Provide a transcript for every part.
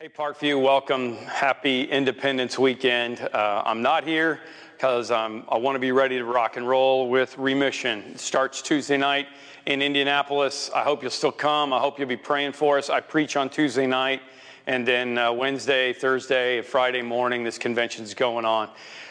Hey, Parkview, welcome. Happy Independence Weekend. Uh, I'm not here because um, I want to be ready to rock and roll with Remission. It starts Tuesday night in Indianapolis. I hope you'll still come. I hope you'll be praying for us. I preach on Tuesday night, and then uh, Wednesday, Thursday, Friday morning, this convention's going on.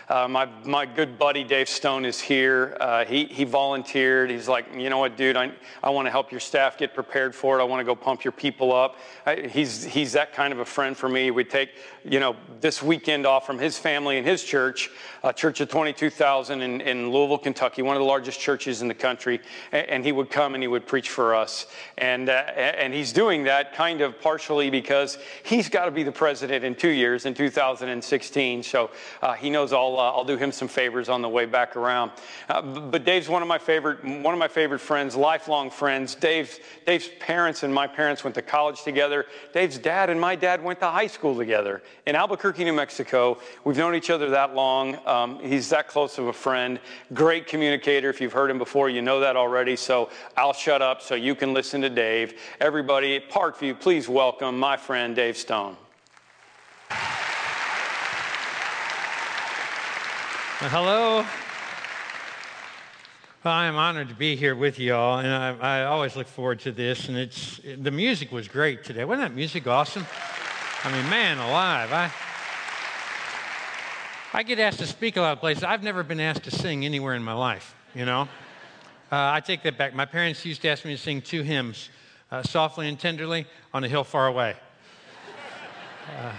Uh, my, my good buddy Dave Stone is here. Uh, he, he volunteered. He's like, you know what, dude, I, I want to help your staff get prepared for it. I want to go pump your people up. I, he's, he's that kind of a friend for me. We take, you know, this weekend off from his family and his church, a church of 22,000 in, in Louisville, Kentucky, one of the largest churches in the country. And, and he would come and he would preach for us. And, uh, and he's doing that kind of partially because he's got to be the president in two years, in 2016. So uh, he knows all uh, I'll do him some favors on the way back around. Uh, but Dave's one of my favorite one of my favorite friends, lifelong friends. Dave's Dave's parents and my parents went to college together. Dave's dad and my dad went to high school together in Albuquerque, New Mexico. We've known each other that long. Um, he's that close of a friend. Great communicator. If you've heard him before, you know that already. So I'll shut up so you can listen to Dave. Everybody Parkview, please welcome my friend Dave Stone. Well, hello. Well, I am honored to be here with you all, and I, I, always look forward to this. And it's the music was great today. Wasn't that music awesome? I mean, man alive! I I get asked to speak a lot of places. I've never been asked to sing anywhere in my life. You know, uh, I take that back. My parents used to ask me to sing two hymns, uh, "Softly and Tenderly" on a hill far away. Uh,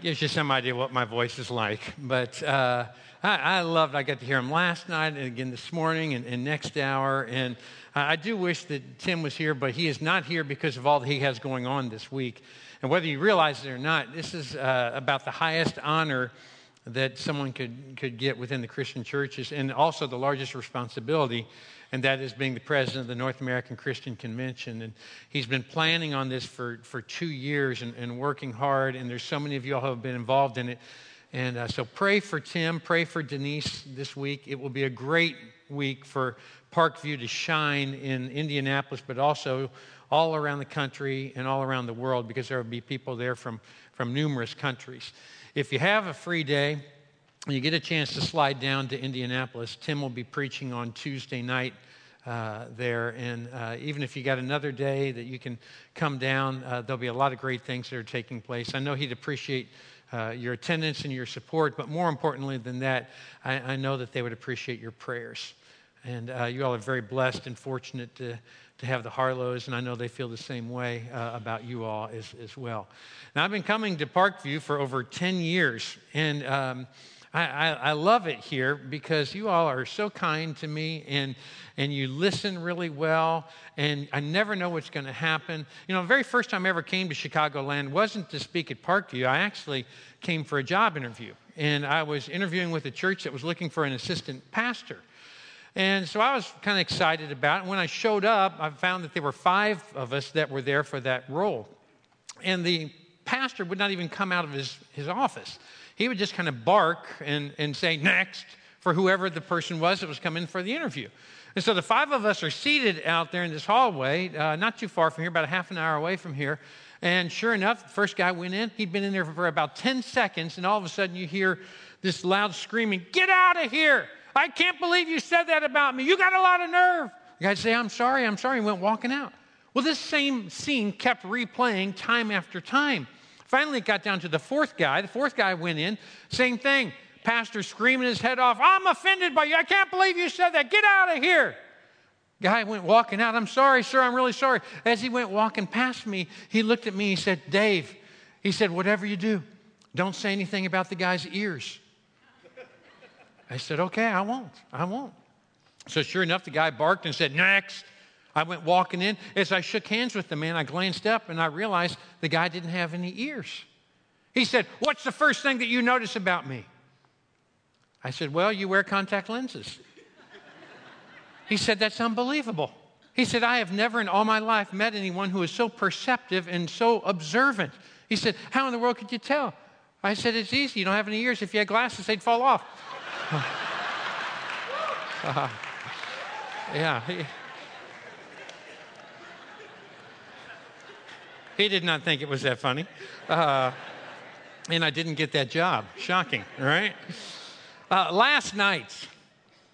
gives you some idea what my voice is like. But uh, I, I, loved, I got to hear him last night and again this morning and, and next hour. And I do wish that Tim was here, but he is not here because of all that he has going on this week. And whether you realize it or not, this is uh, about the highest honor that someone could, could get within the Christian churches and also the largest responsibility and that is being the president of the North American Christian Convention. And he's been planning on this for, for two years and, and working hard, and there's so many of you all who have been involved in it. And uh, so pray for Tim, pray for Denise this week. It will be a great week for Parkview to shine in Indianapolis, but also all around the country and all around the world because there will be people there from, from numerous countries. If you have a free day, you get a chance to slide down to Indianapolis, Tim will be preaching on Tuesday night uh, there. And uh, even if you got another day that you can come down, uh, there'll be a lot of great things that are taking place. I know he'd appreciate uh, your attendance and your support, but more importantly than that, I, I know that they would appreciate your prayers. And uh, you all are very blessed and fortunate to, to have the Harlows, and I know they feel the same way uh, about you all as, as well. Now, I've been coming to Parkview for over 10 years, and um, I, I, love it here because you all are so kind to me and, and you listen really well, and I never know what's going to happen. You know, the very first time I ever came to Chicagoland wasn't to speak at Parkview. I actually came for a job interview, and I was interviewing with a church that was looking for an assistant pastor. And so I was kind of excited about it. When I showed up, I found that there were five of us that were there for that role. And the pastor would not even come out of his, his office he would just kind of bark and, and say, next, for whoever the person was that was coming for the interview. And so the five of us are seated out there in this hallway, uh, not too far from here, about a half an hour away from here. And sure enough, the first guy went in. He'd been in there for about 10 seconds, and all of a sudden you hear this loud screaming, Get out of here! I can't believe you said that about me. You got a lot of nerve. The guy say, I'm sorry, I'm sorry, and went walking out. Well, this same scene kept replaying time after time. Finally, it got down to the fourth guy. The fourth guy went in, same thing. Pastor screaming his head off, I'm offended by you. I can't believe you said that. Get out of here. Guy went walking out. I'm sorry, sir. I'm really sorry. As he went walking past me, he looked at me. He said, Dave, he said, whatever you do, don't say anything about the guy's ears. I said, okay, I won't. I won't. So sure enough, the guy barked and said, next. I went walking in. As I shook hands with the man, I glanced up and I realized the guy didn't have any ears. He said, What's the first thing that you notice about me? I said, Well, you wear contact lenses. He said, That's unbelievable. He said, I have never in all my life met anyone who is so perceptive and so observant. He said, How in the world could you tell? I said, It's easy. You don't have any ears. If you had glasses, they'd fall off. uh, yeah. He did not think it was that funny. Uh, and I didn't get that job. Shocking, right? Uh, last night,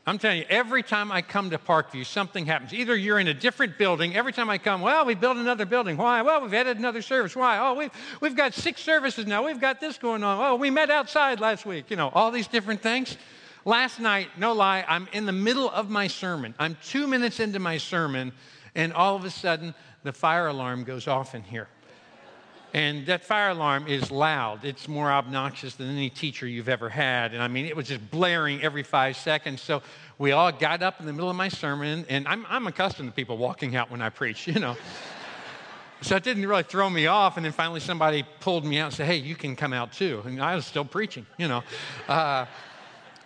I'm telling you, every time I come to Parkview, something happens. Either you're in a different building. Every time I come, well, we built another building. Why? Well, we've added another service. Why? Oh, we've, we've got six services now. We've got this going on. Oh, we met outside last week. You know, all these different things. Last night, no lie, I'm in the middle of my sermon. I'm two minutes into my sermon, and all of a sudden, the fire alarm goes off in here. And that fire alarm is loud. It's more obnoxious than any teacher you've ever had. And I mean, it was just blaring every five seconds. So we all got up in the middle of my sermon, and I'm, I'm accustomed to people walking out when I preach, you know. so it didn't really throw me off. And then finally, somebody pulled me out and said, Hey, you can come out too. And I was still preaching, you know. Uh,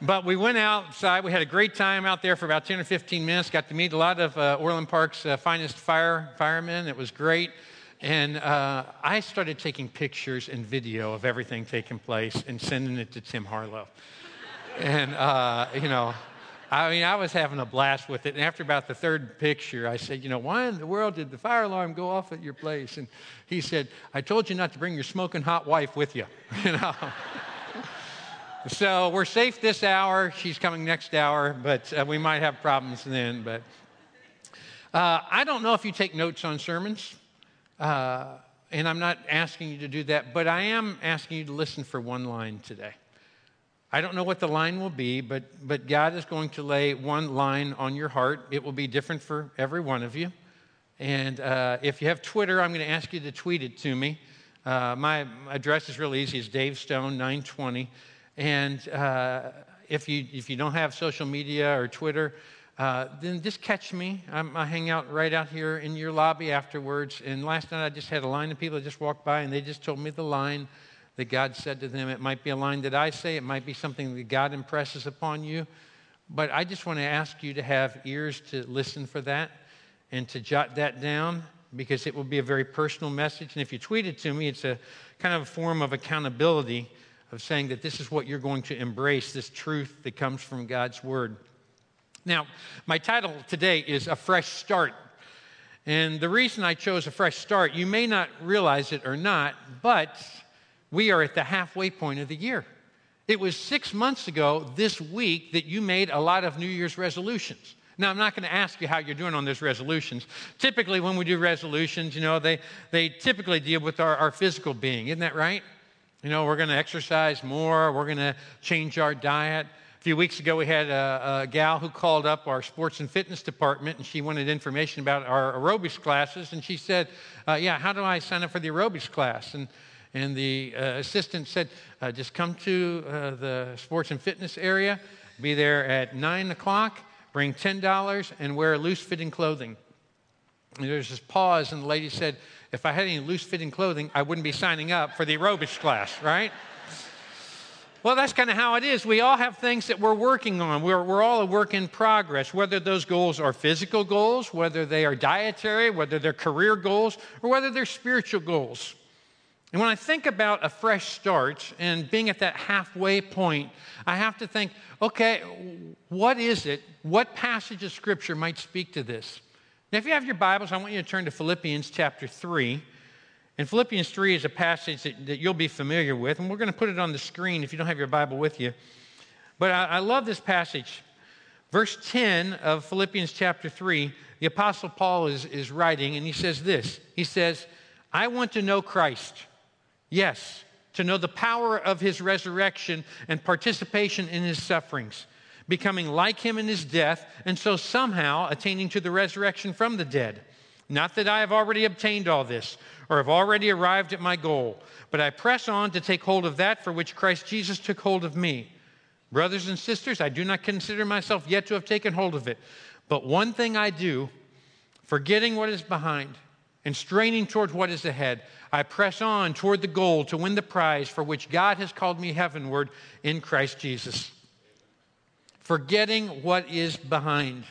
but we went outside. We had a great time out there for about 10 or 15 minutes. Got to meet a lot of uh, Orland Park's uh, finest fire firemen. It was great. And uh, I started taking pictures and video of everything taking place and sending it to Tim Harlow. and, uh, you know, I mean, I was having a blast with it. And after about the third picture, I said, You know, why in the world did the fire alarm go off at your place? And he said, I told you not to bring your smoking hot wife with you. You know? So we're safe this hour. She's coming next hour, but uh, we might have problems then. But uh, I don't know if you take notes on sermons. Uh, and I'm not asking you to do that, but I am asking you to listen for one line today. I don't know what the line will be, but, but God is going to lay one line on your heart. It will be different for every one of you. And uh, if you have Twitter, I'm going to ask you to tweet it to me. Uh, my address is really easy. It's Dave Stone 920. And uh, if, you, if you don't have social media or Twitter, uh, then just catch me. I'm, i hang out right out here in your lobby afterwards. And last night I just had a line of people that just walked by and they just told me the line that God said to them. It might be a line that I say, it might be something that God impresses upon you. But I just want to ask you to have ears to listen for that and to jot that down because it will be a very personal message. And if you tweet it to me, it's a kind of a form of accountability of saying that this is what you're going to embrace, this truth that comes from God's Word. Now, my title today is A Fresh Start. And the reason I chose a fresh start, you may not realize it or not, but we are at the halfway point of the year. It was six months ago this week that you made a lot of New Year's resolutions. Now, I'm not going to ask you how you're doing on those resolutions. Typically, when we do resolutions, you know, they, they typically deal with our, our physical being. Isn't that right? You know, we're going to exercise more, we're going to change our diet A few weeks ago, we had a, a, gal who called up our sports and fitness department, and she wanted information about our aerobics classes. And she said, uh, "Yeah, how do I sign up for the aerobics class?" And and the uh, assistant said, uh, "Just come to uh, the sports and fitness area, be there at nine o'clock, bring ten dollars, and wear loose-fitting clothing." And there's this pause, and the lady said, "If I had any loose-fitting clothing, I wouldn't be signing up for the aerobics class, right?" Well, that's kind of how it is. We all have things that we're working on. We're, we're all a work in progress, whether those goals are physical goals, whether they are dietary, whether they're career goals, or whether they're spiritual goals. And when I think about a fresh start and being at that halfway point, I have to think okay, what is it? What passage of Scripture might speak to this? Now, if you have your Bibles, I want you to turn to Philippians chapter 3. And Philippians 3 is a passage that, that you'll be familiar with, and we're going to put it on the screen if you don't have your Bible with you. But I, I love this passage. Verse 10 of Philippians chapter 3, the Apostle Paul is, is writing, and he says this He says, I want to know Christ. Yes, to know the power of his resurrection and participation in his sufferings, becoming like him in his death, and so somehow attaining to the resurrection from the dead. Not that I have already obtained all this or have already arrived at my goal, but I press on to take hold of that for which Christ Jesus took hold of me. Brothers and sisters, I do not consider myself yet to have taken hold of it. But one thing I do, forgetting what is behind and straining toward what is ahead, I press on toward the goal to win the prize for which God has called me heavenward in Christ Jesus. Forgetting what is behind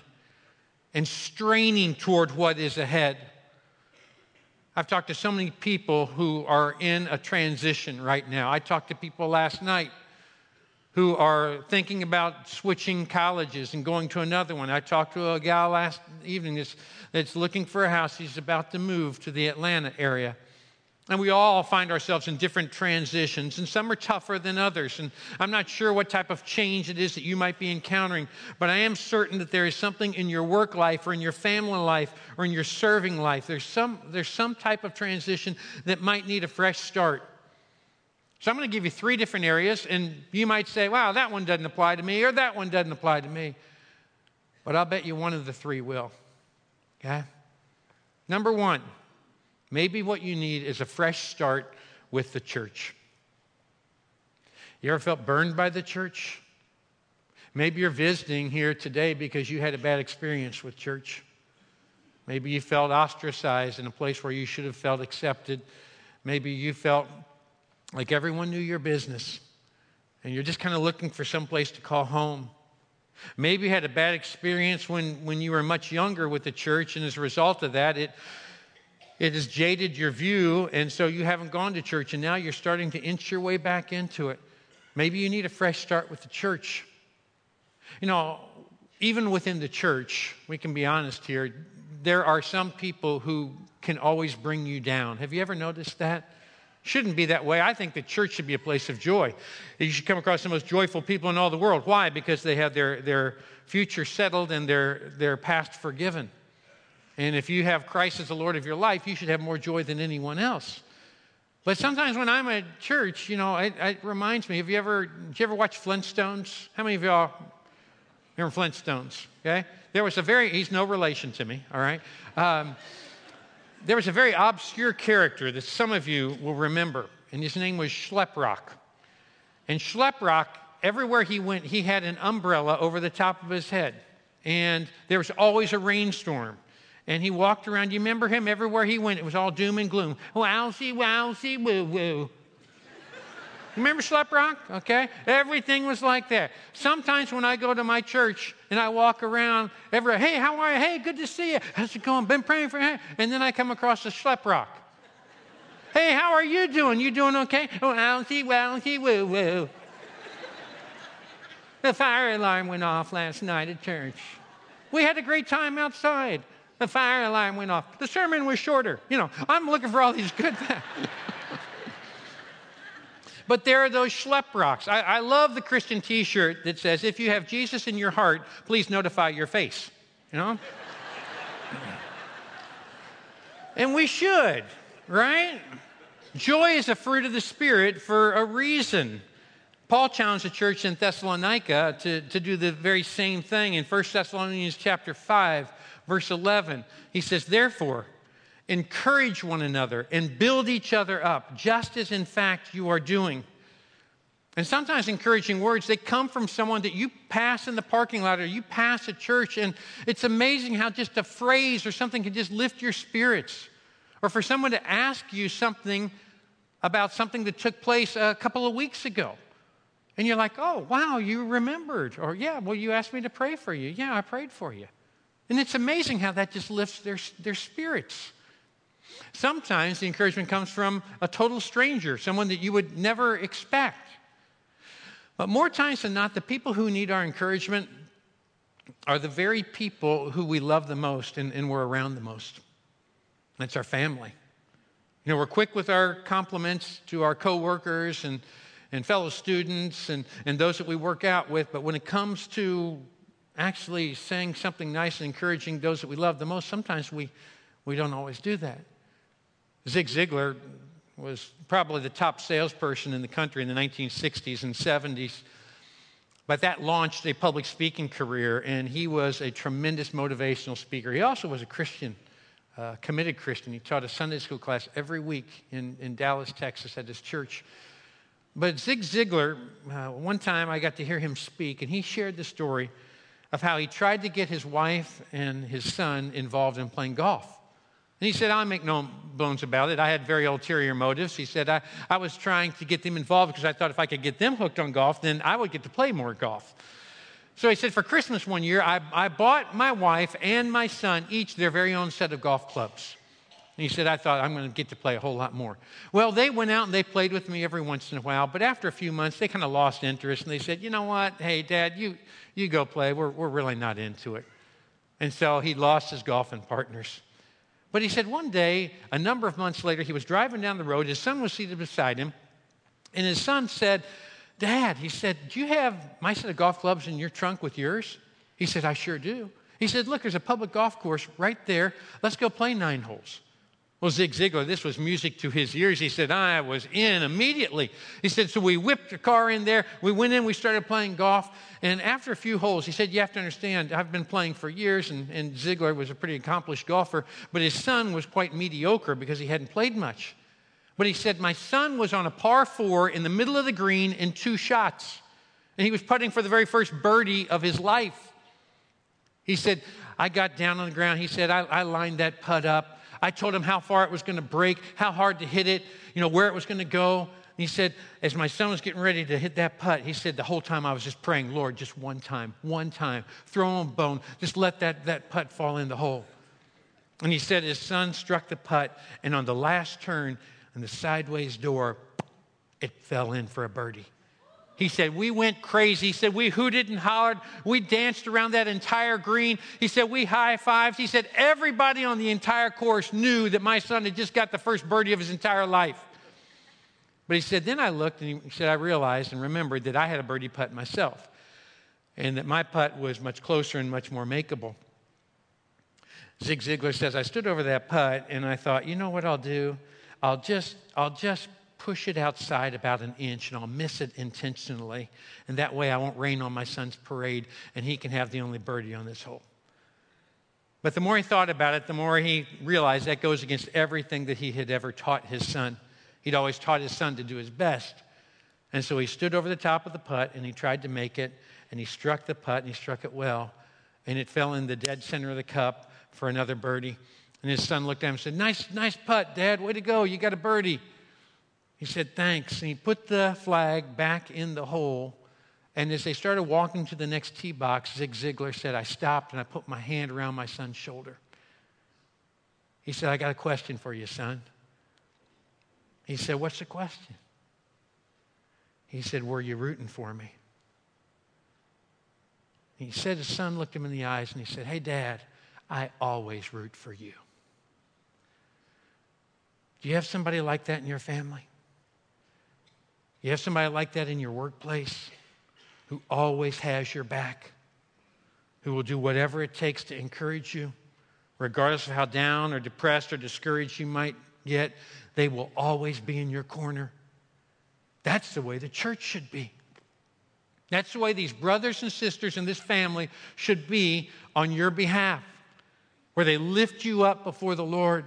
and straining toward what is ahead. I've talked to so many people who are in a transition right now. I talked to people last night who are thinking about switching colleges and going to another one. I talked to a gal last evening that's, that's looking for a house. He's about to move to the Atlanta area. And we all find ourselves in different transitions, and some are tougher than others. And I'm not sure what type of change it is that you might be encountering, but I am certain that there is something in your work life or in your family life or in your serving life. There's some, there's some type of transition that might need a fresh start. So I'm going to give you three different areas, and you might say, wow, that one doesn't apply to me, or that one doesn't apply to me. But I'll bet you one of the three will. Okay? Number one, Maybe what you need is a fresh start with the church. You ever felt burned by the church? Maybe you're visiting here today because you had a bad experience with church. Maybe you felt ostracized in a place where you should have felt accepted. Maybe you felt like everyone knew your business and you're just kind of looking for some place to call home. Maybe you had a bad experience when, when you were much younger with the church, and as a result of that, it it has jaded your view, and so you haven't gone to church, and now you're starting to inch your way back into it. Maybe you need a fresh start with the church. You know, even within the church, we can be honest here, there are some people who can always bring you down. Have you ever noticed that? Shouldn't be that way. I think the church should be a place of joy. You should come across the most joyful people in all the world. Why? Because they have their, their future settled and their, their past forgiven. And if you have Christ as the Lord of your life, you should have more joy than anyone else. But sometimes when I'm at church, you know, it, it reminds me. Have you ever, did you ever watch Flintstones? How many of y'all remember Flintstones? Okay, there was a very. He's no relation to me. All right. Um, there was a very obscure character that some of you will remember, and his name was Schleprock. And Schleprock, everywhere he went, he had an umbrella over the top of his head, and there was always a rainstorm. And he walked around. You remember him? Everywhere he went, it was all doom and gloom. Wowsy, wowsy, woo woo. Remember Schleprock? Okay? Everything was like that. Sometimes when I go to my church and I walk around, every hey, how are you? Hey, good to see you. How's it going? Been praying for you. And then I come across a Schleprock. hey, how are you doing? You doing okay? Wowsy, wowsy, woo woo. the fire alarm went off last night at church. We had a great time outside. The fire alarm went off. The sermon was shorter. You know, I'm looking for all these good things. but there are those schleprocks. I, I love the Christian t shirt that says, if you have Jesus in your heart, please notify your face. You know? and we should, right? Joy is a fruit of the Spirit for a reason. Paul challenged the church in Thessalonica to, to do the very same thing in 1 Thessalonians chapter 5 verse 11. He says, Therefore, encourage one another and build each other up, just as in fact you are doing. And sometimes encouraging words, they come from someone that you pass in the parking lot or you pass a church, and it's amazing how just a phrase or something can just lift your spirits. Or for someone to ask you something about something that took place a couple of weeks ago. And you're like, oh, wow, you remembered. Or, yeah, well, you asked me to pray for you. Yeah, I prayed for you. And it's amazing how that just lifts their, their spirits. Sometimes the encouragement comes from a total stranger, someone that you would never expect. But more times than not, the people who need our encouragement are the very people who we love the most and, and we're around the most. That's our family. You know, we're quick with our compliments to our coworkers and, and fellow students and, and those that we work out with, but when it comes to actually saying something nice and encouraging those that we love the most, sometimes we, we don't always do that. Zig Ziglar was probably the top salesperson in the country in the 1960s and 70s. But that launched a public speaking career, and he was a tremendous motivational speaker. He also was a Christian, uh, committed Christian. He taught a Sunday school class every week in, in Dallas, Texas, at his church. But Zig Ziglar, uh, one time I got to hear him speak, and he shared the story of how he tried to get his wife and his son involved in playing golf. And he said, I make no bones about it. I had very ulterior motives. He said, I, I was trying to get them involved because I thought if I could get them hooked on golf, then I would get to play more golf. So he said, for Christmas one year, I, I bought my wife and my son each their very own set of golf clubs. And he said, I thought I'm going to get to play a whole lot more. Well, they went out and they played with me every once in a while, but after a few months, they kind of lost interest and they said, You know what? Hey, Dad, you, you go play. We're, we're really not into it. And so he lost his golfing partners. But he said one day, a number of months later, he was driving down the road. His son was seated beside him. And his son said, Dad, he said, Do you have my set of golf clubs in your trunk with yours? He said, I sure do. He said, Look, there's a public golf course right there. Let's go play nine holes. Well, Zig Ziglar, this was music to his ears. He said, I was in immediately. He said, So we whipped the car in there. We went in, we started playing golf. And after a few holes, he said, You have to understand, I've been playing for years, and, and Ziglar was a pretty accomplished golfer, but his son was quite mediocre because he hadn't played much. But he said, My son was on a par four in the middle of the green in two shots. And he was putting for the very first birdie of his life. He said, I got down on the ground. He said, I, I lined that putt up. I told him how far it was going to break, how hard to hit it, you know, where it was going to go. And he said, as my son was getting ready to hit that putt, he said, the whole time I was just praying, Lord, just one time, one time, throw him a bone, just let that, that putt fall in the hole. And he said his son struck the putt, and on the last turn, in the sideways door, it fell in for a birdie. He said, We went crazy. He said, We hooted and hollered. We danced around that entire green. He said, We high fived. He said, Everybody on the entire course knew that my son had just got the first birdie of his entire life. But he said, Then I looked and he said, I realized and remembered that I had a birdie putt myself and that my putt was much closer and much more makeable. Zig Ziglar says, I stood over that putt and I thought, you know what I'll do? I'll just, I'll just push it outside about an inch and I'll miss it intentionally. And that way I won't rain on my son's parade and he can have the only birdie on this hole. But the more he thought about it, the more he realized that goes against everything that he had ever taught his son. He'd always taught his son to do his best. And so he stood over the top of the putt and he tried to make it and he struck the putt and he struck it well. And it fell in the dead center of the cup for another birdie. And his son looked at him and said, Nice, nice putt, Dad. Way to go. You got a birdie. He said, Thanks. And he put the flag back in the hole. And as they started walking to the next tee box, Zig Ziglar said, I stopped and I put my hand around my son's shoulder. He said, I got a question for you, son. He said, What's the question? He said, Were you rooting for me? He said, his son looked him in the eyes and he said, Hey, Dad, I always root for you. Do you have somebody like that in your family? You have somebody like that in your workplace who always has your back, who will do whatever it takes to encourage you, regardless of how down or depressed or discouraged you might get, they will always be in your corner. That's the way the church should be. That's the way these brothers and sisters in this family should be on your behalf, where they lift you up before the Lord,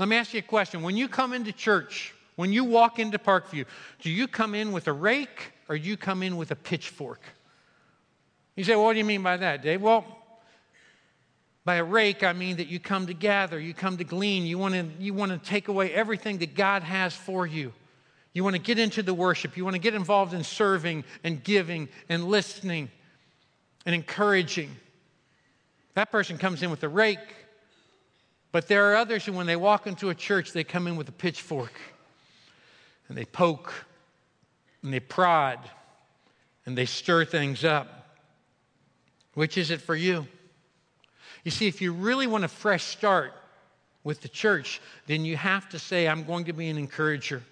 let me ask you a question. When you come into church, when you walk into Parkview, do you come in with a rake or do you come in with a pitchfork? You say, well, what do you mean by that, Dave? Well, by a rake, I mean that you come to gather, you come to glean, you want to, you want to take away everything that God has for you. You want to get into the worship, you want to get involved in serving and giving and listening and encouraging. That person comes in with a rake. But there are others who, when they walk into a church, they come in with a pitchfork and they poke and they prod and they stir things up. Which is it for you? You see, if you really want a fresh start with the church, then you have to say, I'm going to be an encourager.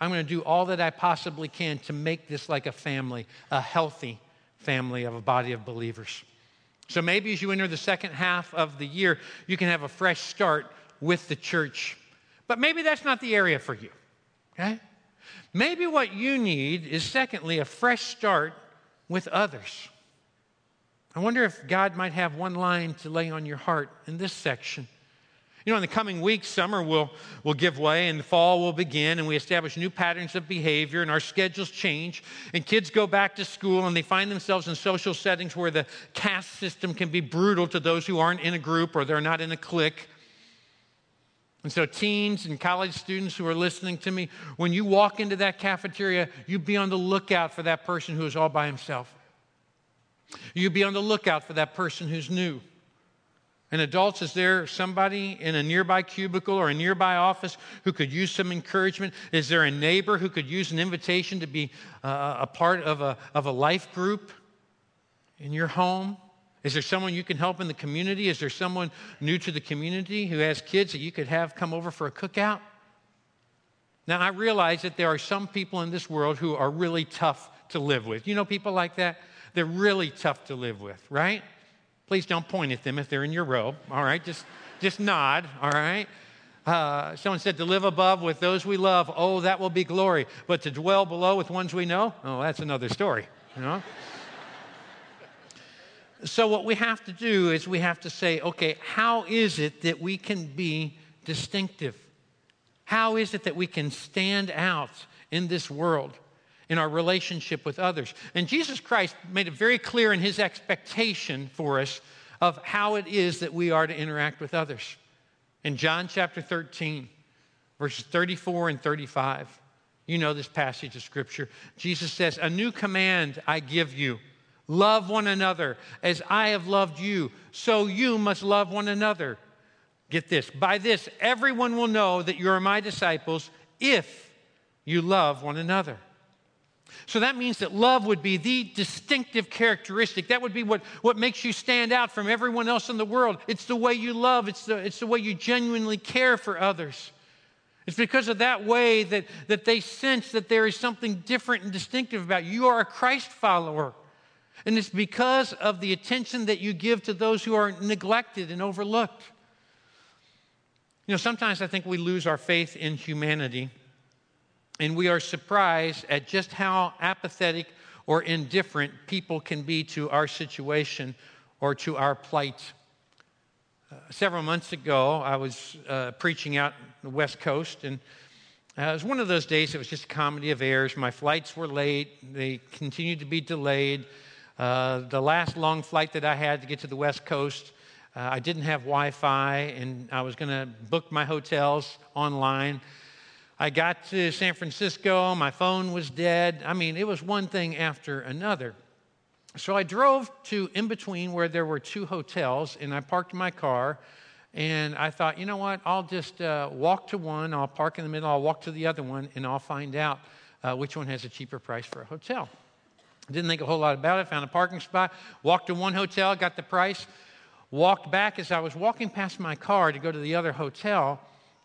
I'm going to do all that I possibly can to make this like a family, a healthy family of a body of believers. So maybe as you enter the second half of the year, you can have a fresh start with the church. But maybe that's not the area for you, okay? Maybe what you need is, secondly, a fresh start with others. I wonder if God might have one line to lay on your heart in this section. You know, in the coming weeks, summer will, will give way and the fall will begin, and we establish new patterns of behavior, and our schedules change, and kids go back to school, and they find themselves in social settings where the caste system can be brutal to those who aren't in a group or they're not in a clique. And so, teens and college students who are listening to me, when you walk into that cafeteria, you be on the lookout for that person who is all by himself. You be on the lookout for that person who's new. And adults, is there somebody in a nearby cubicle or a nearby office who could use some encouragement? Is there a neighbor who could use an invitation to be uh, a part of a, of a life group in your home? Is there someone you can help in the community? Is there someone new to the community who has kids that you could have come over for a cookout? Now, I realize that there are some people in this world who are really tough to live with. You know people like that? They're really tough to live with, right? Please don't point at them if they're in your row, all right? Just, just nod, all right? Uh, someone said to live above with those we love, oh, that will be glory. But to dwell below with ones we know, oh, that's another story, you know? So, what we have to do is we have to say, okay, how is it that we can be distinctive? How is it that we can stand out in this world? in our relationship with others. And Jesus Christ made it very clear in his expectation for us of how it is that we are to interact with others. In John chapter 13, verses 34 and 35, you know this passage of scripture. Jesus says, A new command I give you love one another as I have loved you, so you must love one another. Get this by this, everyone will know that you are my disciples if you love one another. So that means that love would be the distinctive characteristic. That would be what, what makes you stand out from everyone else in the world. It's the way you love, it's the, it's the way you genuinely care for others. It's because of that way that, that they sense that there is something different and distinctive about you. You are a Christ follower. And it's because of the attention that you give to those who are neglected and overlooked. You know, sometimes I think we lose our faith in humanity and we are surprised at just how apathetic or indifferent people can be to our situation or to our plight. Uh, several months ago, I was uh, preaching out the West Coast, and uh, it was one of those days, it was just a comedy of errors. My flights were late, they continued to be delayed. Uh, the last long flight that I had to get to the West Coast, uh, I didn't have Wi Fi, and I was going to book my hotels online. I got to San Francisco, my phone was dead. I mean, it was one thing after another. So I drove to in between where there were two hotels, and I parked my car. And I thought, you know what? I'll just uh, walk to one, I'll park in the middle, I'll walk to the other one, and I'll find out uh, which one has a cheaper price for a hotel. Didn't think a whole lot about it, found a parking spot, walked to one hotel, got the price, walked back. As I was walking past my car to go to the other hotel,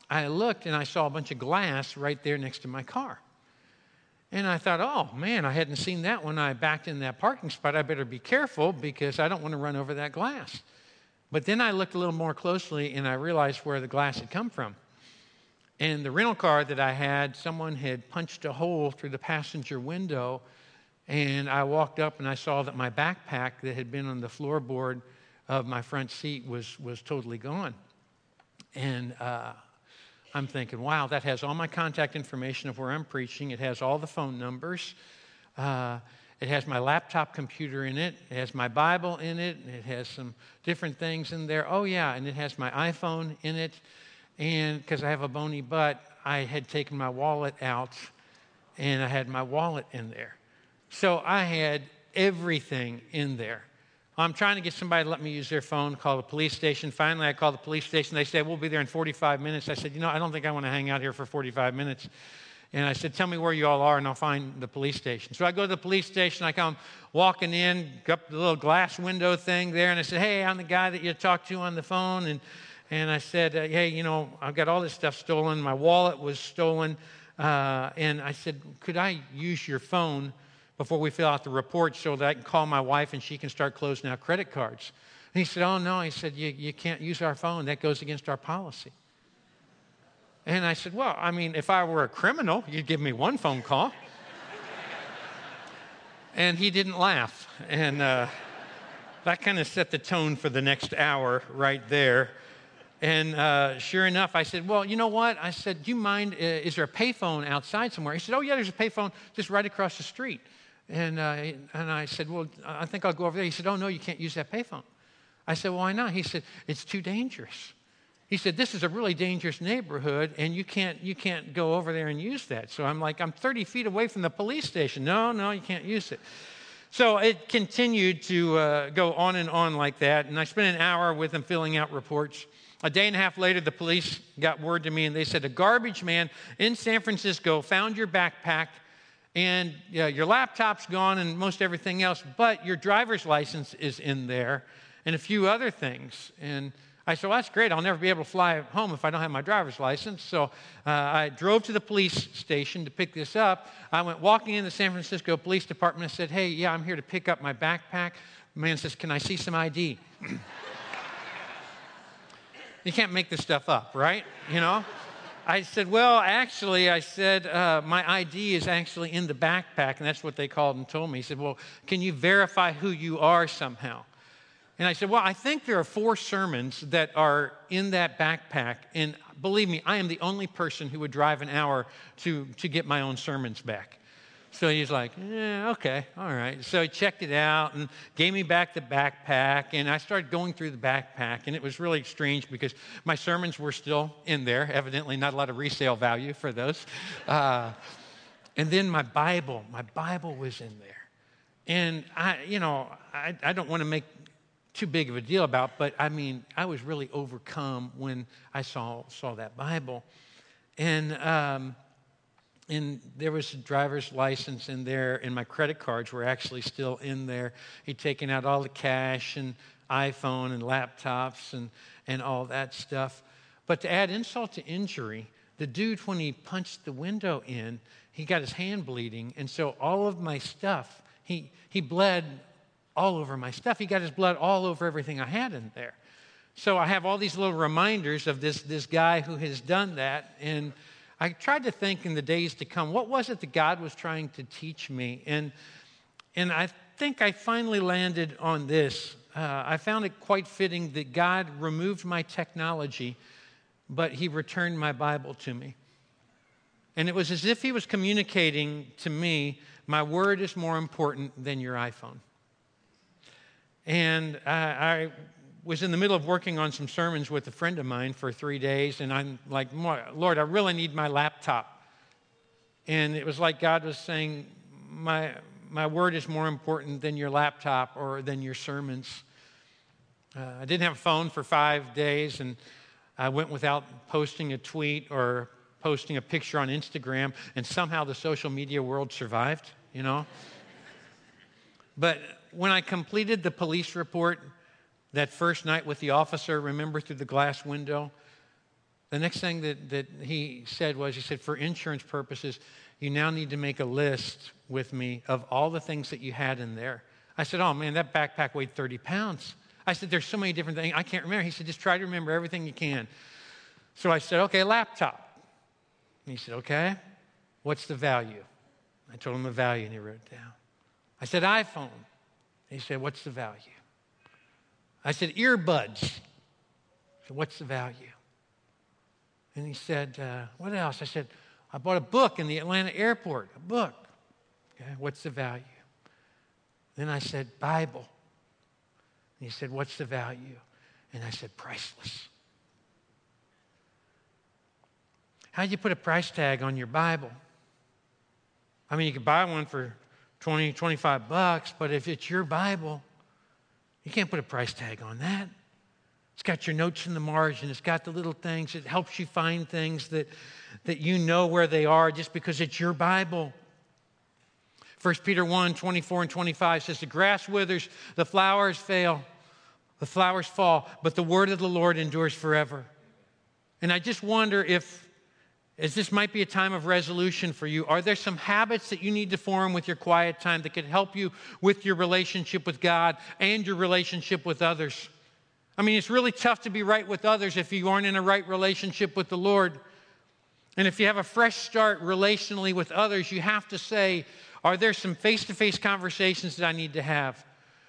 I looked and I saw a bunch of glass right there next to my car. And I thought, oh man, I hadn't seen that when I backed in that parking spot. I better be careful because I don't want to run over that glass. But then I looked a little more closely and I realized where the glass had come from. And the rental car that I had, someone had punched a hole through the passenger window. And I walked up and I saw that my backpack that had been on the floorboard of my front seat was, was totally gone. And uh, I'm thinking, wow, that has all my contact information of where I'm preaching. It has all the phone numbers. Uh, it has my laptop computer in it. It has my Bible in it. It has some different things in there. Oh, yeah, and it has my iPhone in it. And because I have a bony butt, I had taken my wallet out and I had my wallet in there. So I had everything in there. I'm trying to get somebody to let me use their phone, call the police station. Finally, I called the police station. They said, We'll be there in 45 minutes. I said, You know, I don't think I want to hang out here for 45 minutes. And I said, Tell me where you all are, and I'll find the police station. So I go to the police station. I come walking in, up the little glass window thing there, and I said, Hey, I'm the guy that you talked to on the phone. And, and I said, uh, Hey, you know, I've got all this stuff stolen. My wallet was stolen. Uh, and I said, Could I use your phone? Before we fill out the report so that I can call my wife and she can start closing out credit cards. And he said, Oh, no. He said, You, you can't use our phone. That goes against our policy. And I said, Well, I mean, if I were a criminal, you'd give me one phone call. and he didn't laugh. And uh, that kind of set the tone for the next hour right there. And uh, sure enough, I said, Well, you know what? I said, Do you mind? Uh, is there a payphone outside somewhere? He said, Oh, yeah, there's a payphone just right across the street. And, uh, and I said, Well, I think I'll go over there. He said, Oh, no, you can't use that payphone. I said, Why not? He said, It's too dangerous. He said, This is a really dangerous neighborhood, and you can't, you can't go over there and use that. So I'm like, I'm 30 feet away from the police station. No, no, you can't use it. So it continued to uh, go on and on like that. And I spent an hour with him filling out reports. A day and a half later, the police got word to me and they said, A garbage man in San Francisco found your backpack and your laptop's gone and most everything else, but your driver's license is in there. and a few other things. And I said, well, that's great. I'll never be able to fly home if I don't have my driver's license. So uh, I drove to the police station to pick this up. I went walking in the San Francisco Police Department and said, hey, yeah, I'm here to pick up my backpack. The man says, can I see some ID? you can't make this stuff up, right? You know? I said, Well, actually, I said, uh, my ID is actually in the backpack, and that's what they called and told me. He said, Well, can you verify who you are somehow? And I said, Well, I think there are four sermons that are in that backpack. And believe me, I am the only person who would drive an hour to, to get my own sermons back. So he's like, yeah, okay, all right. So he checked it out and gave me back the backpack. And I started going through the backpack. And it was really strange because my sermons were still in there, evidently, not a lot of resale value for those. Uh, and then my Bible, my Bible was in there. And I, you know, I, I don't want to make too big of a deal about, but I mean, I was really overcome when I saw, saw that Bible. And, um, and there was a driver's license in there, and my credit cards were actually still in there. He'd taken out all the cash and iPhone and laptops and, and all that stuff. But to add insult to injury, the dude, when he punched the window in, he got his hand bleeding. And so all of my stuff, he, he bled all over my stuff. He got his blood all over everything I had in there. So I have all these little reminders of this, this guy who has done that. And I tried to think in the days to come, what was it that God was trying to teach me? And, and I think I finally landed on this. Uh, I found it quite fitting that God removed my technology, but He returned my Bible to me. And it was as if He was communicating to me, my word is more important than your iPhone. And I, I was in the middle of working on some sermons with a friend of mine for three days, and I'm like, Lord, I really need my laptop. And it was like God was saying, my, my word is more important than your laptop or than your sermons. Uh, I didn't have a phone for five days, and I went without posting a tweet or posting a picture on Instagram, and somehow the social media world survived, you know? but when I completed the police report, that first night with the officer, remember through the glass window? The next thing that, that he said was, he said, for insurance purposes, you now need to make a list with me of all the things that you had in there. I said, oh man, that backpack weighed 30 pounds. I said, there's so many different things. I can't remember. He said, just try to remember everything you can. So I said, okay, laptop. And he said, okay, what's the value? I told him the value and he wrote it down. I said, iPhone. He said, what's the value? I said, earbuds. I said, what's the value? And he said, uh, what else? I said, I bought a book in the Atlanta airport, a book. Okay, what's the value? Then I said, Bible. And he said, what's the value? And I said, priceless. How do you put a price tag on your Bible? I mean, you could buy one for 20, 25 bucks, but if it's your Bible, you can't put a price tag on that. It's got your notes in the margin. It's got the little things. It helps you find things that, that you know where they are just because it's your Bible. 1 Peter 1 24 and 25 says, The grass withers, the flowers fail, the flowers fall, but the word of the Lord endures forever. And I just wonder if as this might be a time of resolution for you, are there some habits that you need to form with your quiet time that could help you with your relationship with God and your relationship with others? I mean, it's really tough to be right with others if you aren't in a right relationship with the Lord. And if you have a fresh start relationally with others, you have to say, are there some face to face conversations that I need to have?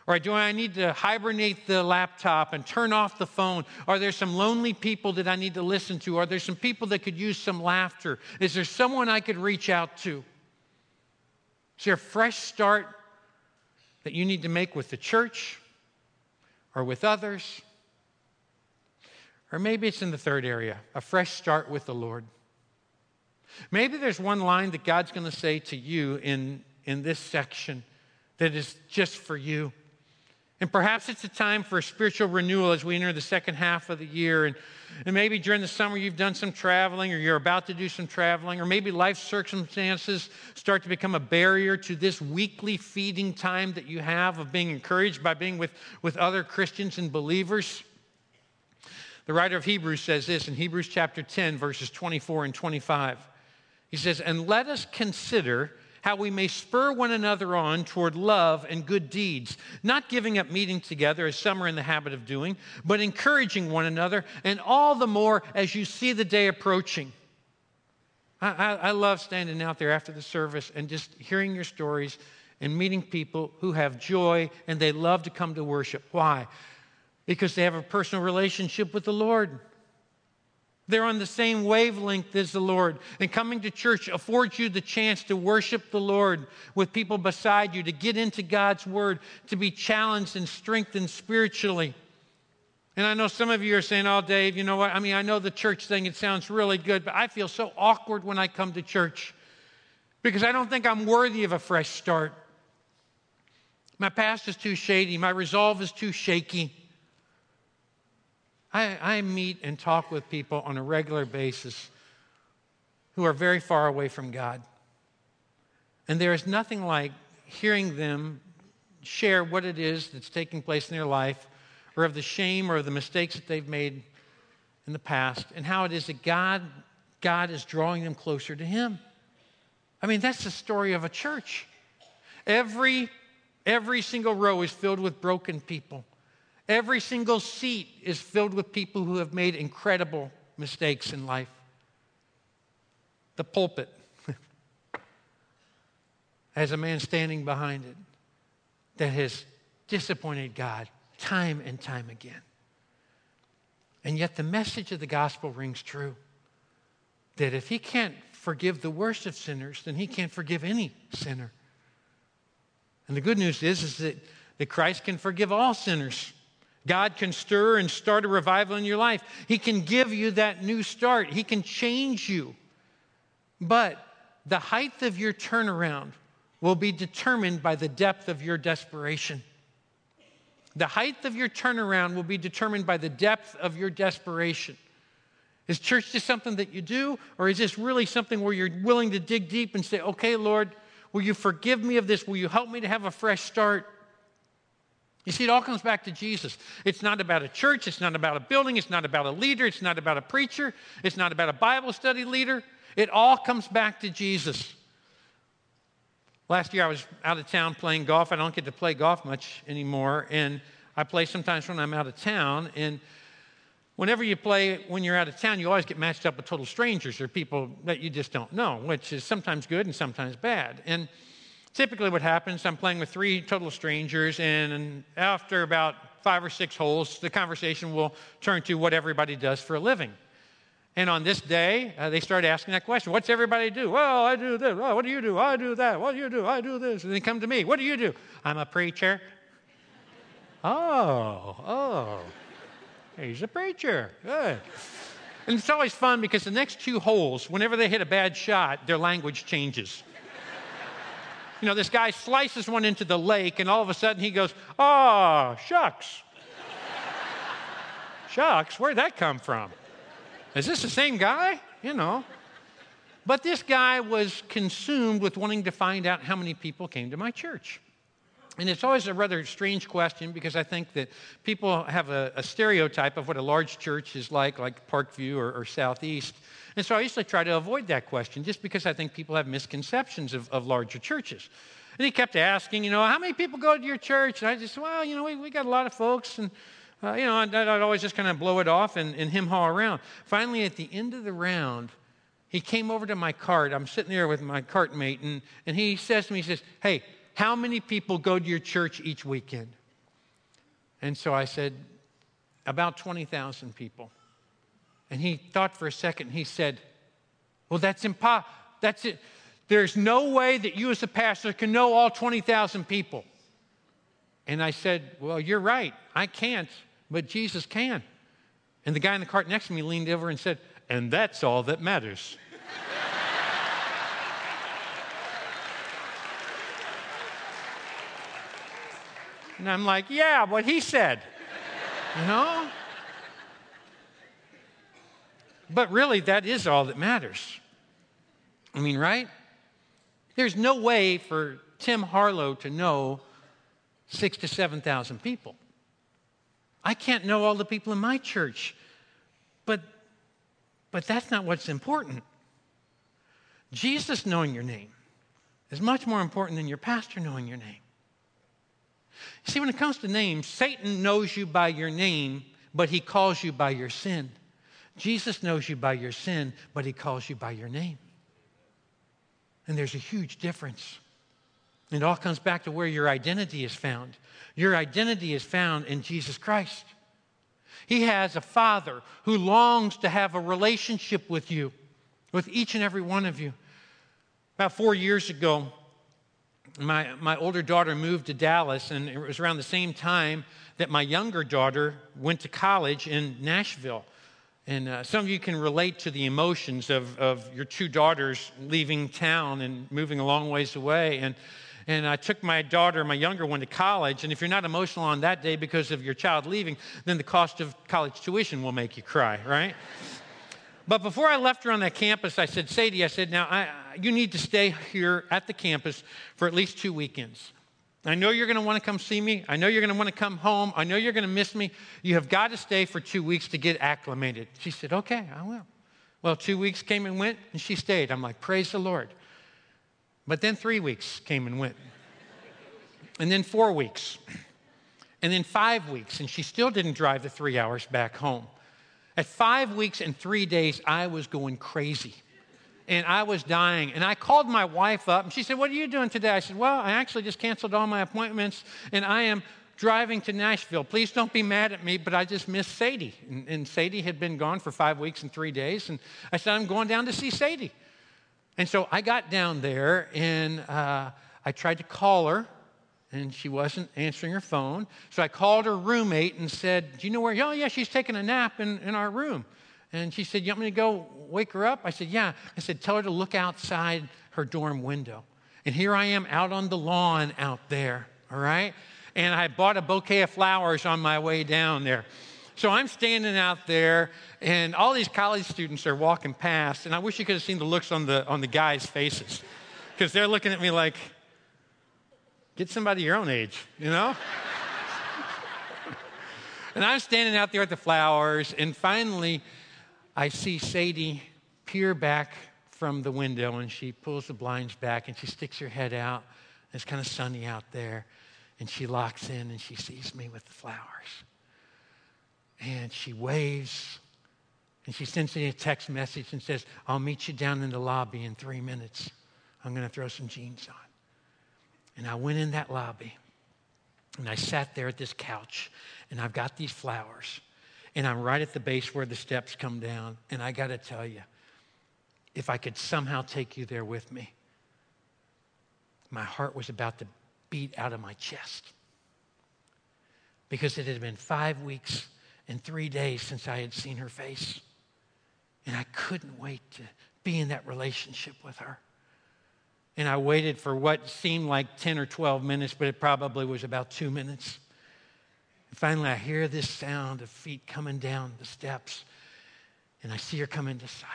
Or do I need to hibernate the laptop and turn off the phone? Are there some lonely people that I need to listen to? Are there some people that could use some laughter? Is there someone I could reach out to? Is there a fresh start that you need to make with the church or with others? Or maybe it's in the third area a fresh start with the Lord. Maybe there's one line that God's going to say to you in, in this section that is just for you. And perhaps it's a time for a spiritual renewal as we enter the second half of the year. And, and maybe during the summer you've done some traveling or you're about to do some traveling, or maybe life circumstances start to become a barrier to this weekly feeding time that you have of being encouraged by being with, with other Christians and believers. The writer of Hebrews says this in Hebrews chapter 10, verses 24 and 25. He says, And let us consider how we may spur one another on toward love and good deeds, not giving up meeting together as some are in the habit of doing, but encouraging one another, and all the more as you see the day approaching. I, I, I love standing out there after the service and just hearing your stories and meeting people who have joy and they love to come to worship. Why? Because they have a personal relationship with the Lord. They're on the same wavelength as the Lord. And coming to church affords you the chance to worship the Lord with people beside you, to get into God's Word, to be challenged and strengthened spiritually. And I know some of you are saying, Oh, Dave, you know what? I mean, I know the church thing, it sounds really good, but I feel so awkward when I come to church because I don't think I'm worthy of a fresh start. My past is too shady, my resolve is too shaky. I, I meet and talk with people on a regular basis who are very far away from God. And there is nothing like hearing them share what it is that's taking place in their life or of the shame or the mistakes that they've made in the past and how it is that God, God is drawing them closer to Him. I mean, that's the story of a church. Every, every single row is filled with broken people. Every single seat is filled with people who have made incredible mistakes in life. The pulpit has a man standing behind it that has disappointed God time and time again. And yet, the message of the gospel rings true that if he can't forgive the worst of sinners, then he can't forgive any sinner. And the good news is, is that, that Christ can forgive all sinners. God can stir and start a revival in your life. He can give you that new start. He can change you. But the height of your turnaround will be determined by the depth of your desperation. The height of your turnaround will be determined by the depth of your desperation. Is church just something that you do, or is this really something where you're willing to dig deep and say, okay, Lord, will you forgive me of this? Will you help me to have a fresh start? You see, it all comes back to Jesus. It's not about a church, it's not about a building, it's not about a leader, it's not about a preacher, it's not about a Bible study leader. It all comes back to Jesus. Last year I was out of town playing golf. I don't get to play golf much anymore, and I play sometimes when I'm out of town. And whenever you play when you're out of town, you always get matched up with total strangers or people that you just don't know, which is sometimes good and sometimes bad. And typically what happens, I'm playing with three total strangers, and after about five or six holes, the conversation will turn to what everybody does for a living. And on this day, uh, they start asking that question What's everybody do? Well, I do this. What do you do? I do that. What do you do? I do this. And they come to me. What do you do? I'm a preacher. oh, oh. He's a preacher. Good. And it's always fun because the next two holes, whenever they hit a bad shot, their language changes you know, this guy slices one into the lake, and all of a sudden he goes, Oh, shucks. shucks, where'd that come from? Is this the same guy? You know. But this guy was consumed with wanting to find out how many people came to my church. And it's always a rather strange question because I think that people have a, a stereotype of what a large church is like, like Parkview or, or Southeast. And so I to try to avoid that question just because I think people have misconceptions of, of larger churches. And he kept asking, you know, how many people go to your church? And I just, well, you know, we, we got a lot of folks. And, uh, you know, I'd, I'd, always just kind of blow it off and, and him haul around. Finally, at the end of the round, he came over to my cart. I'm sitting there with my cart mate, and, and he says to me, he says, hey, how many people go to your church each weekend? And so I said, about 20,000 people. And he thought for a second. He said, Well, that's impossible. That's it. There's no way that you, as a pastor, can know all 20,000 people. And I said, Well, you're right. I can't, but Jesus can. And the guy in the cart next to me leaned over and said, And that's all that matters. And I'm like, Yeah, what he said. You know? But really, that is all that matters. I mean, right? There's no way for Tim Harlow to know six to 7,000 people. I can't know all the people in my church, but, but that's not what's important. Jesus knowing your name is much more important than your pastor knowing your name. See, when it comes to names, Satan knows you by your name, but he calls you by your sin. Jesus knows you by your sin, but he calls you by your name. And there's a huge difference. It all comes back to where your identity is found. Your identity is found in Jesus Christ. He has a father who longs to have a relationship with you, with each and every one of you. About four years ago, my, my older daughter moved to Dallas, and it was around the same time that my younger daughter went to college in Nashville. And uh, some of you can relate to the emotions of, of your two daughters leaving town and moving a long ways away. And, and I took my daughter, my younger one, to college. And if you're not emotional on that day because of your child leaving, then the cost of college tuition will make you cry, right? But before I left her on that campus, I said, Sadie, I said, now I, you need to stay here at the campus for at least two weekends. I know you're going to want to come see me. I know you're going to want to come home. I know you're going to miss me. You have got to stay for two weeks to get acclimated. She said, Okay, I will. Well, two weeks came and went, and she stayed. I'm like, Praise the Lord. But then three weeks came and went. And then four weeks. And then five weeks, and she still didn't drive the three hours back home. At five weeks and three days, I was going crazy. And I was dying. And I called my wife up, and she said, What are you doing today? I said, Well, I actually just canceled all my appointments, and I am driving to Nashville. Please don't be mad at me, but I just missed Sadie. And, and Sadie had been gone for five weeks and three days. And I said, I'm going down to see Sadie. And so I got down there, and uh, I tried to call her and she wasn't answering her phone. So I called her roommate and said, Do you know where? Oh, yeah, she's taking a nap in, in our room. And she said, You want me to go wake her up? I said, Yeah. I said, Tell her to look outside her dorm window. And here I am out on the lawn out there, all right? And I bought a bouquet of flowers on my way down there. So I'm standing out there, and all these college students are walking past, and I wish you could have seen the looks on the, on the guys' faces because they're looking at me like, Get somebody your own age, you know? and I'm standing out there with the flowers, and finally, I see Sadie peer back from the window, and she pulls the blinds back, and she sticks her head out. It's kind of sunny out there, and she locks in, and she sees me with the flowers. And she waves, and she sends me a text message and says, I'll meet you down in the lobby in three minutes. I'm going to throw some jeans on. And I went in that lobby and I sat there at this couch and I've got these flowers and I'm right at the base where the steps come down. And I got to tell you, if I could somehow take you there with me, my heart was about to beat out of my chest because it had been five weeks and three days since I had seen her face. And I couldn't wait to be in that relationship with her. And I waited for what seemed like 10 or 12 minutes, but it probably was about two minutes. And finally, I hear this sound of feet coming down the steps, and I see her come into sight.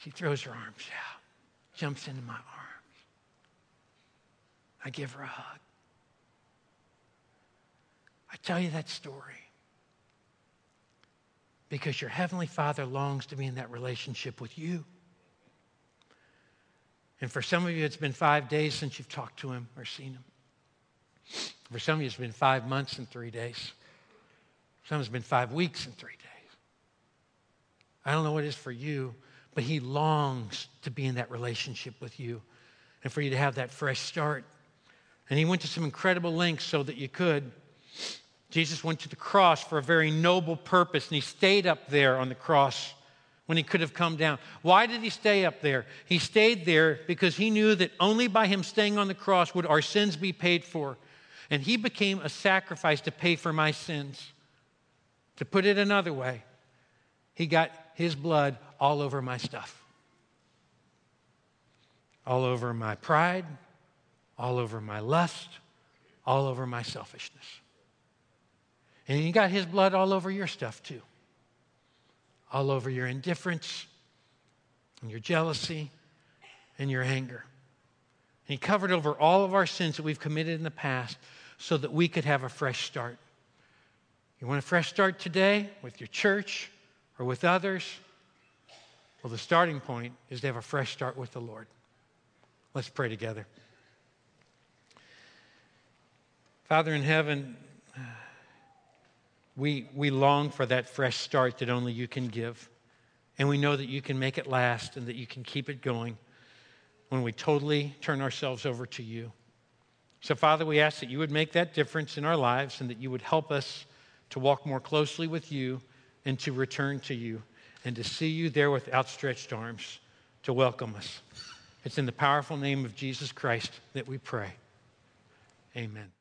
She throws her arms out, jumps into my arms. I give her a hug. I tell you that story because your Heavenly Father longs to be in that relationship with you. And for some of you, it's been five days since you've talked to him or seen him. For some of you, it's been five months and three days. Some it's been five weeks and three days. I don't know what it is for you, but he longs to be in that relationship with you and for you to have that fresh start. And he went to some incredible lengths so that you could. Jesus went to the cross for a very noble purpose, and he stayed up there on the cross when he could have come down. Why did he stay up there? He stayed there because he knew that only by him staying on the cross would our sins be paid for. And he became a sacrifice to pay for my sins. To put it another way, he got his blood all over my stuff. All over my pride, all over my lust, all over my selfishness. And he got his blood all over your stuff too. All over your indifference and your jealousy and your anger. And he covered over all of our sins that we've committed in the past so that we could have a fresh start. You want a fresh start today with your church or with others? Well, the starting point is to have a fresh start with the Lord. Let's pray together. Father in heaven, uh, we, we long for that fresh start that only you can give. And we know that you can make it last and that you can keep it going when we totally turn ourselves over to you. So, Father, we ask that you would make that difference in our lives and that you would help us to walk more closely with you and to return to you and to see you there with outstretched arms to welcome us. It's in the powerful name of Jesus Christ that we pray. Amen.